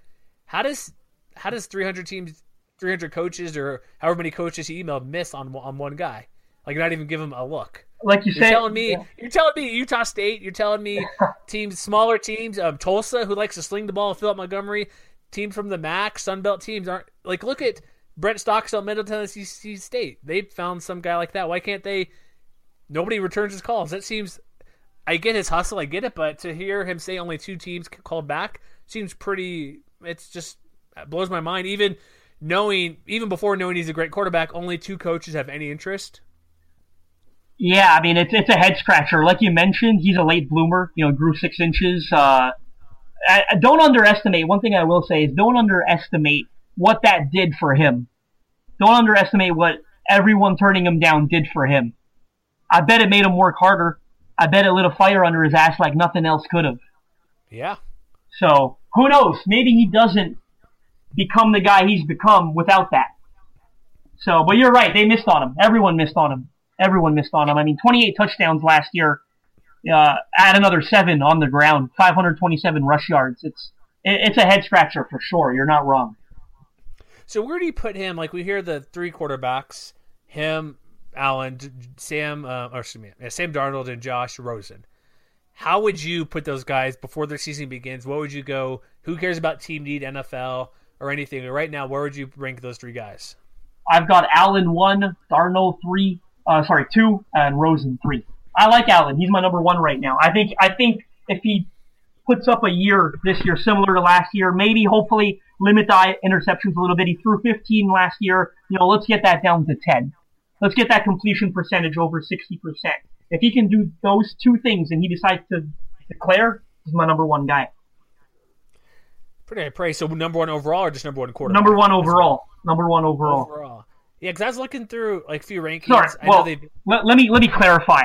How does how does 300 teams, 300 coaches, or however many coaches he emailed miss on on one guy? Like not even give him a look. Like you You're telling me you're telling me Utah State. You're telling me teams, smaller teams, um, Tulsa, who likes to sling the ball, Philip Montgomery, teams from the MAC, Sun Belt teams aren't like. Look at Brent Stockstill, Middle Tennessee State. They found some guy like that. Why can't they? Nobody returns his calls. That seems. I get his hustle. I get it, but to hear him say only two teams called back seems pretty. It's just it blows my mind. Even knowing even before knowing he's a great quarterback, only two coaches have any interest. Yeah, I mean it's it's a head scratcher. Like you mentioned, he's a late bloomer. You know, grew six inches. Uh, I, I don't underestimate. One thing I will say is don't underestimate what that did for him. Don't underestimate what everyone turning him down did for him. I bet it made him work harder. I bet it lit a fire under his ass like nothing else could have. Yeah. So who knows? Maybe he doesn't become the guy he's become without that. So, but you're right. They missed on him. Everyone missed on him. Everyone missed on him. I mean, 28 touchdowns last year. Uh, add another seven on the ground, 527 rush yards. It's it's a head scratcher for sure. You're not wrong. So where do you put him? Like we hear the three quarterbacks, him, Allen, Sam, uh, or excuse me, Sam Darnold and Josh Rosen. How would you put those guys before their season begins? What would you go? Who cares about team need, NFL, or anything? Right now, where would you rank those three guys? I've got Allen one, Darnold three, uh, sorry two, and Rosen three. I like Allen. He's my number one right now. I think I think if he puts up a year this year similar to last year, maybe hopefully limit the interceptions a little bit. He threw 15 last year. You know, let's get that down to 10. Let's get that completion percentage over 60%. If he can do those two things and he decides to declare, he's my number one guy. Pretty high praise. So number one overall or just number one quarterback? Number one overall. Number one overall. Overall. Yeah, because I was looking through like a few rankings. Sorry, I well, know they let, let me let me clarify.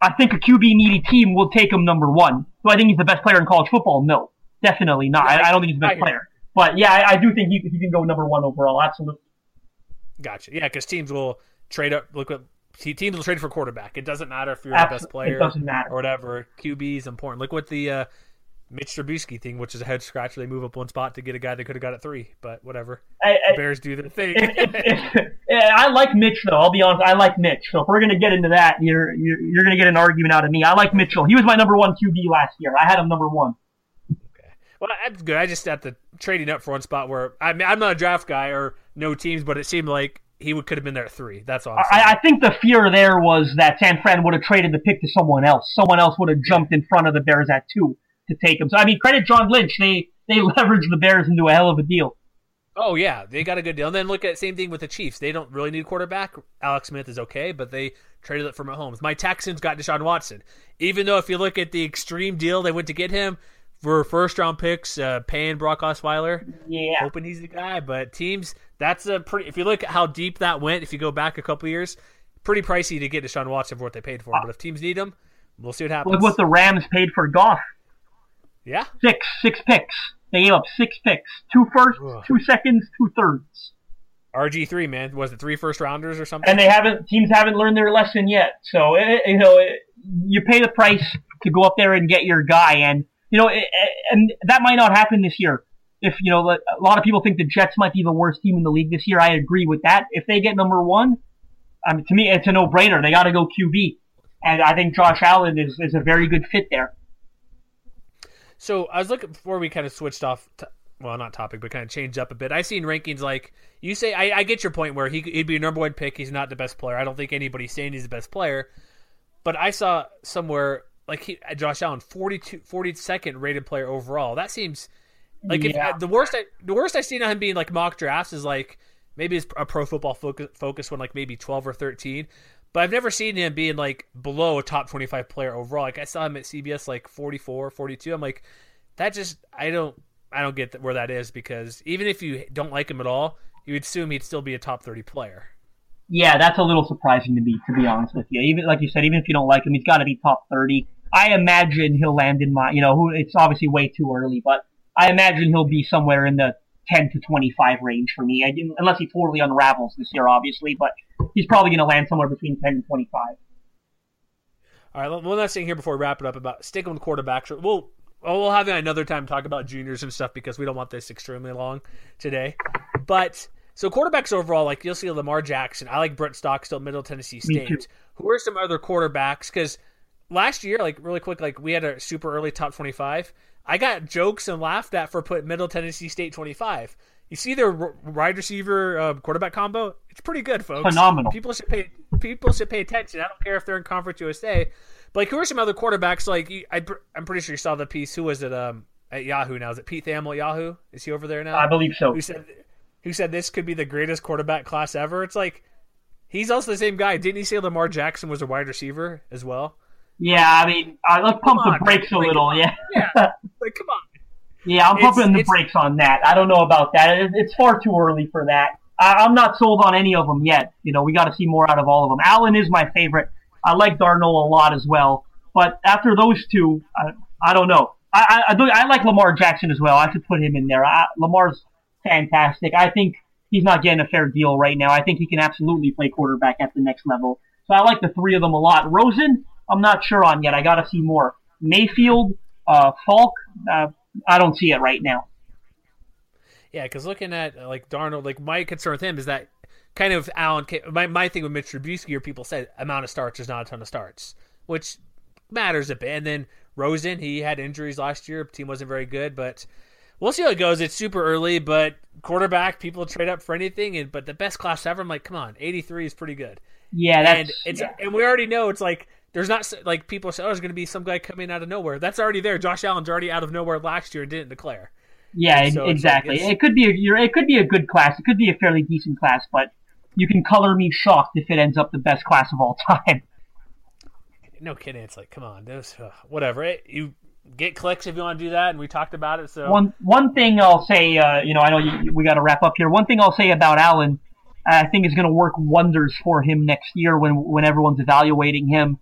I think a QB needy team will take him number one. Do I think he's the best player in college football? No, definitely not. I, I don't think he's the best player. But yeah, I, I do think he, he can go number one overall. Absolutely. Gotcha. Yeah, because teams will trade up. Look what teams will trade for quarterback. It doesn't matter if you're the best player It doesn't matter. or whatever. QB is important. Look what the uh, Mitch Trubisky thing, which is a head scratcher. They move up one spot to get a guy that could have got it three, but whatever. I, I, Bears do their thing. if, if, if, I like Mitch though. I'll be honest. I like Mitch. So if we're gonna get into that, you're you're, you're gonna get an argument out of me. I like Mitchell. He was my number one QB last year. I had him number one. Okay. well, that's good. I just had the trading up for one spot where I mean I'm not a draft guy or no teams, but it seemed like he would could have been there at three. That's all. I, I think the fear there was that San Fran would have traded the pick to someone else. Someone else would have jumped in front of the Bears at two to take him. So I mean, credit John Lynch. They they leveraged the Bears into a hell of a deal. Oh yeah, they got a good deal. And then look at same thing with the Chiefs. They don't really need a quarterback. Alex Smith is okay, but they traded it for Mahomes. My Texans got Deshaun Watson. Even though if you look at the extreme deal they went to get him for first round picks, uh, paying Brock Osweiler, Yeah. hoping he's the guy. But teams, that's a pretty. If you look at how deep that went, if you go back a couple years, pretty pricey to get Deshaun Watson for what they paid for him. But if teams need him, we'll see what happens. Look what the Rams paid for Goff. Yeah, Six, six picks. They gave up six picks. Two firsts, Ugh. two seconds, two thirds. RG three man was it three first rounders or something? And they haven't, teams haven't learned their lesson yet. So, it, you know, it, you pay the price to go up there and get your guy. And, you know, it, and that might not happen this year. If, you know, a lot of people think the Jets might be the worst team in the league this year. I agree with that. If they get number one, I mean, to me, it's a no-brainer. They got to go QB. And I think Josh Allen is, is a very good fit there. So I was looking before we kind of switched off. To, well, not topic, but kind of changed up a bit. I've seen rankings like you say. I, I get your point where he, he'd be a number one pick. He's not the best player. I don't think anybody's saying he's the best player. But I saw somewhere like he, uh, Josh Allen, 42, 42nd rated player overall. That seems like Yeah. if the worst I the worst I've seen on him being like mock drafts is like maybe it's a pro football focus, focus one like maybe 12 or 13. But I've never seen him being like below a top 25 player overall. Like I saw him at CBS like 44, 42. I'm like that just I don't I don't get where that is because even if you don't like him at all, you would assume he'd still be a top 30 player. Yeah, that's a little surprising to me, to be honest with you. Even like you said, even if you don't like him, he's got to be top thirty. I imagine he'll land in my, you know, it's obviously way too early, but I imagine he'll be somewhere in the ten to twenty-five range for me. I, didn't- unless he totally unravels this year, obviously, but he's probably going to land somewhere between ten and twenty-five. All right, one last thing here before we wrap it up about sticking with quarterbacks. We'll well, have another time to talk about juniors and stuff because we don't want this extremely long today. But so quarterbacks overall, like you'll see Lamar Jackson. I like Brent Stockstill, Middle Tennessee State. Who are some other quarterbacks? Because last year, like really quick, like we had a super early top twenty-five. I got jokes and laughed at for putting Middle Tennessee State twenty-five. You see their wide receiver uh, quarterback combo? It's pretty good, folks. Phenomenal. People should pay. People should pay attention. I don't care if they're in Conference USA. But like, who are some other quarterbacks? Like, I, I'm pretty sure you saw the piece. Who was it? Um, at Yahoo now is it Pete Thamel at Yahoo? Is he over there now? I believe so. Who said who said this could be the greatest quarterback class ever. It's like he's also the same guy. Didn't he say Lamar Jackson was a wide receiver as well? Yeah, I mean, uh, let's pump on, the brakes a like, little. Yeah, Yeah, like come on. yeah, I'm It's- pumping the brakes on that. I don't know about that. It, it's far too early for that. I, I'm not sold on any of them yet. You know, we got to see more out of all of them. Allen is my favorite. I like Darnold a lot as well. But after those two, I, I don't know. I, I, I, I like Lamar Jackson as well. I should put him in there. I, Lamar's fantastic. I think he's not getting a fair deal right now. I think he can absolutely play quarterback at the next level. So I like the three of them a lot. Rosen, I'm not sure on yet. I got to see more. Mayfield, uh, Falk, uh, I don't see it right now. Yeah, because looking at uh, like Darnold, like my concern with him is that kind of Allen. My my thing with Mitch Trubisky, or people said amount of starts is not a ton of starts, which matters a bit. And then Rosen, he had injuries last year. Team wasn't very good, but we'll see how it goes. It's super early, but quarterback people trade up for anything. And but the best class ever, I'm like, come on, 83 is pretty good. Yeah, that's and it's yeah. and we already know it's like there's not like people say, oh, there's going to be some guy coming out of nowhere. That's already there. Josh Allen's already out of nowhere last year and didn't declare. Yeah, So like exactly. it could be a you're, it could be a good class. It could be a fairly decent class, but you can color me shocked if it ends up the best class of all time. No kidding. It's like, come on, this uh, whatever. It, you get clicks if you want to do that, and we talked about it. So One one thing I'll say, uh, you know, I know you, we got to wrap up here. One thing I'll say about Allen, I think is going to work wonders for him next year when when everyone's evaluating him,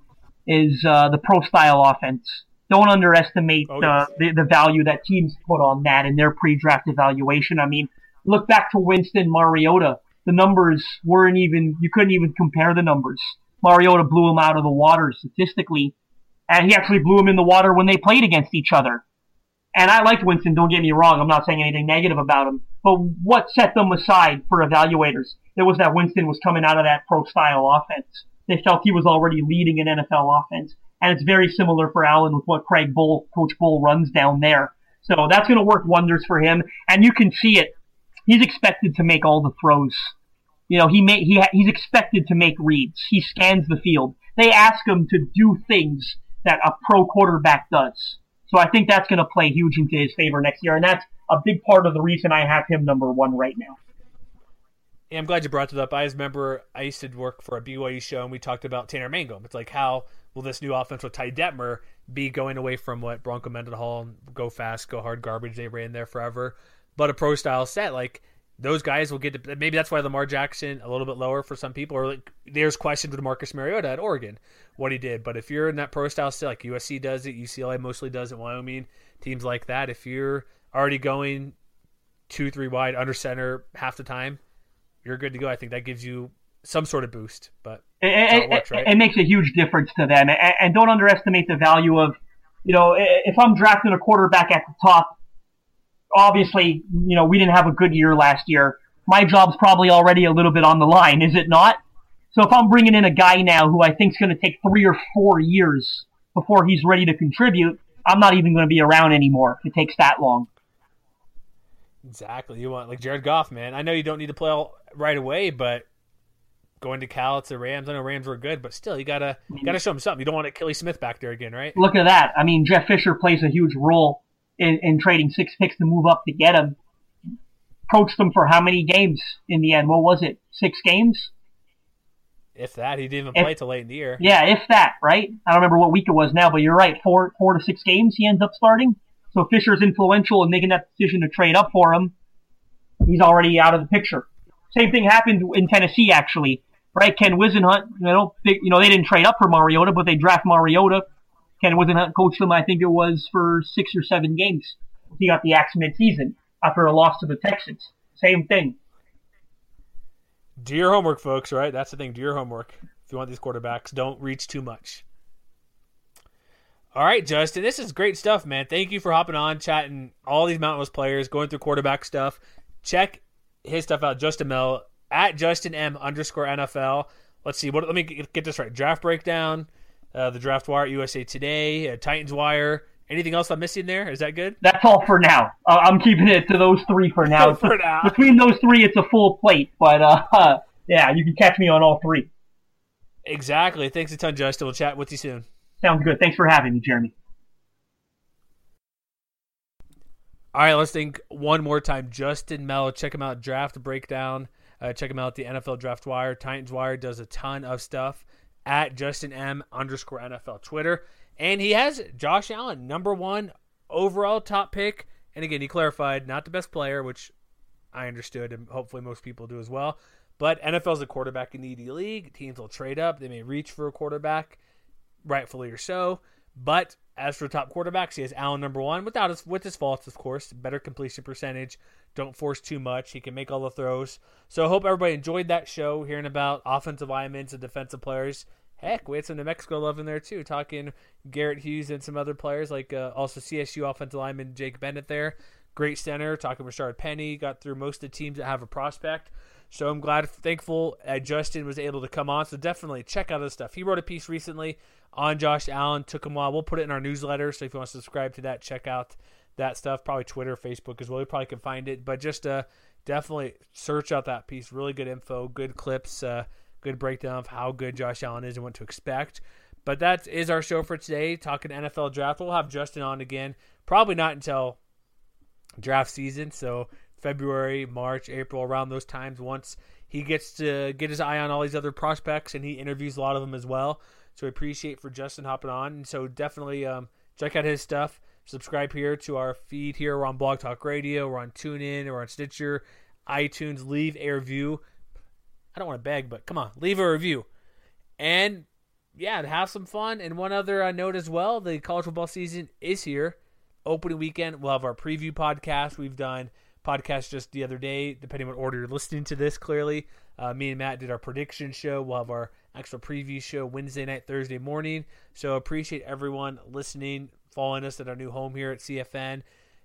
is uh, the pro style offense. Don't underestimate Oh, uh, yes. the the value that teams put on that in their pre-draft evaluation. I mean, look back to Winston Mariota. The numbers weren't even you couldn't even compare the numbers. Mariota blew him out of the water statistically, and he actually blew him in the water when they played against each other. And I liked Winston, don't get me wrong, I'm not saying anything negative about him. But what set them aside for evaluators? It was that Winston was coming out of that pro style offense. They felt he was already leading an NFL offense. And it's very similar for Allen with what Craig Bohl, Coach Bohl runs down there. So that's going to work wonders for him. And you can see it. He's expected to make all the throws. You know, he may, he he's expected to make reads. He scans the field. They ask him to do things that a pro quarterback does. So I think that's going to play huge into his favor next year, and that's a big part of the reason I have him number one right now. Yeah, I'm glad you brought it up. I remember I used to work for a BYU show, and we talked about Tanner Mangum. It's like how will this new offense with Ty Detmer be going away from what Bronco Mendenhall and go fast, go hard garbage they ran there forever, but a pro style set like. Those guys will get to maybe that's why Lamar Jackson a little bit lower for some people, or like there's questions with Marcus Mariota at Oregon, what he did. But if you're in that pro style set, like USC does it, UCLA mostly does it, Wyoming teams like that, if you're already going two, three wide under center half the time, you're good to go. I think that gives you some sort of boost. But It, it works, right? it makes a huge difference to them, and, and don't underestimate the value of, you know, if I'm drafting a quarterback at the top, obviously, you know, we didn't have a good year last year. My job's probably already a little bit on the line, is it not? So if I'm bringing in a guy now who I think's going to take three or four years before he's ready to contribute, I'm not even going to be around anymore if it takes that long. Exactly, you want like Jared Goff, man. I know you don't need to play all right away, but going to Cal, it's the Rams. I know Rams were good, but still, you gotta you gotta show them something. You don't want Kelly Smith back there again, right? Look at that. I mean, Jeff Fisher plays a huge role in, in trading six picks to move up to get him. Coached them for how many games in the end? What was it? Six games? If that, he didn't even If- play till late in the year. Yeah, if that, right? I don't remember what week it was now, but you're right. Four, four to six games he ends up starting. So Fisher's influential in making that decision to trade up for him. He's already out of the picture. Same thing happened in Tennessee, actually. Right? Ken Whisenhunt, you know, they, you know, they didn't trade up for Mariota, but they draft Mariota. Ken Whisenhunt coached them, I think it was for six or seven games. He got the axe mid-season after a loss to the Texans. Same thing. Do your homework, folks. Right? That's the thing. Do your homework. If you want these quarterbacks, don't reach too much. All right, Justin, this is great stuff, man. Thank you for hopping on, chatting all these Mountain West players, going through quarterback stuff. Check his stuff out, Justin Melo at Justin M underscore NFL. Let's see. What? Let me get this right. Draft breakdown, uh, the draft wire at USA Today, uh, Titans wire. Anything else I'm missing there? Is that good? That's all for now. Uh, I'm keeping it to those three for now. For now. Between those three, it's a full plate. But uh, yeah, you can catch me on all three. Exactly. Thanks a ton, Justin. We'll chat with you soon. Sounds good. Thanks for having me, Jeremy. All right, let's think one more time. Justin Melo, check him out. Draft Breakdown. Uh, check him out. The NFL Draft Wire, Titans Wire does a ton of stuff at Justin M underscore NFL Twitter, and he has Josh Allen number one overall top pick. And again, he clarified not the best player, which I understood, and hopefully most people do as well. But NFL's a quarterback needy league. Teams will trade up. They may reach for a quarterback, rightfully or so. But as for top quarterbacks, he has Allen number one without his with his faults, of course. Better completion percentage. Don't force too much. He can make all the throws. So I hope everybody enjoyed that show, hearing about offensive linemen and defensive players. Heck, we had some New Mexico love in there too, talking Garrett Hughes and some other players like uh, also CSU offensive lineman Jake Bennett there. Great center, talking Rashaad Penny. Got through most of the teams that have a prospect. So I'm glad, thankful Justin was able to come on. So definitely check out his stuff. He wrote a piece recently on Josh Allen. Took him a while. We'll put it in our newsletter. So if you want to subscribe to that, check out that stuff. Probably Twitter, Facebook as well. You probably can find it. But just uh, definitely search out that piece. Really good info, good clips, uh, good breakdown of how good Josh Allen is and what to expect. But that is our show for today. Talking NFL draft. We'll have Justin on again. Probably not until draft season. So February, March, April, around those times. Once he gets to get his eye on all these other prospects, and he interviews a lot of them as well. So we appreciate for Justin hopping on. And so definitely um, check out his stuff. Subscribe here to our feed here. We're on Blog Talk Radio. We're on TuneIn. We're on Stitcher, iTunes. Leave a review. I don't want to beg, but come on, leave a review. And yeah, have some fun. And one other uh, note as well: the college football season is here. Opening weekend, we'll have our preview podcast. We've done podcast just the other day, depending on what order you're listening to this. Clearly, uh, me and Matt did our prediction show. We'll have our actual preview show Wednesday night, Thursday morning. So appreciate everyone listening, following us at our new home here at CFN.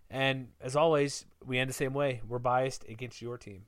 And as always, we end the same way. We're biased against your team.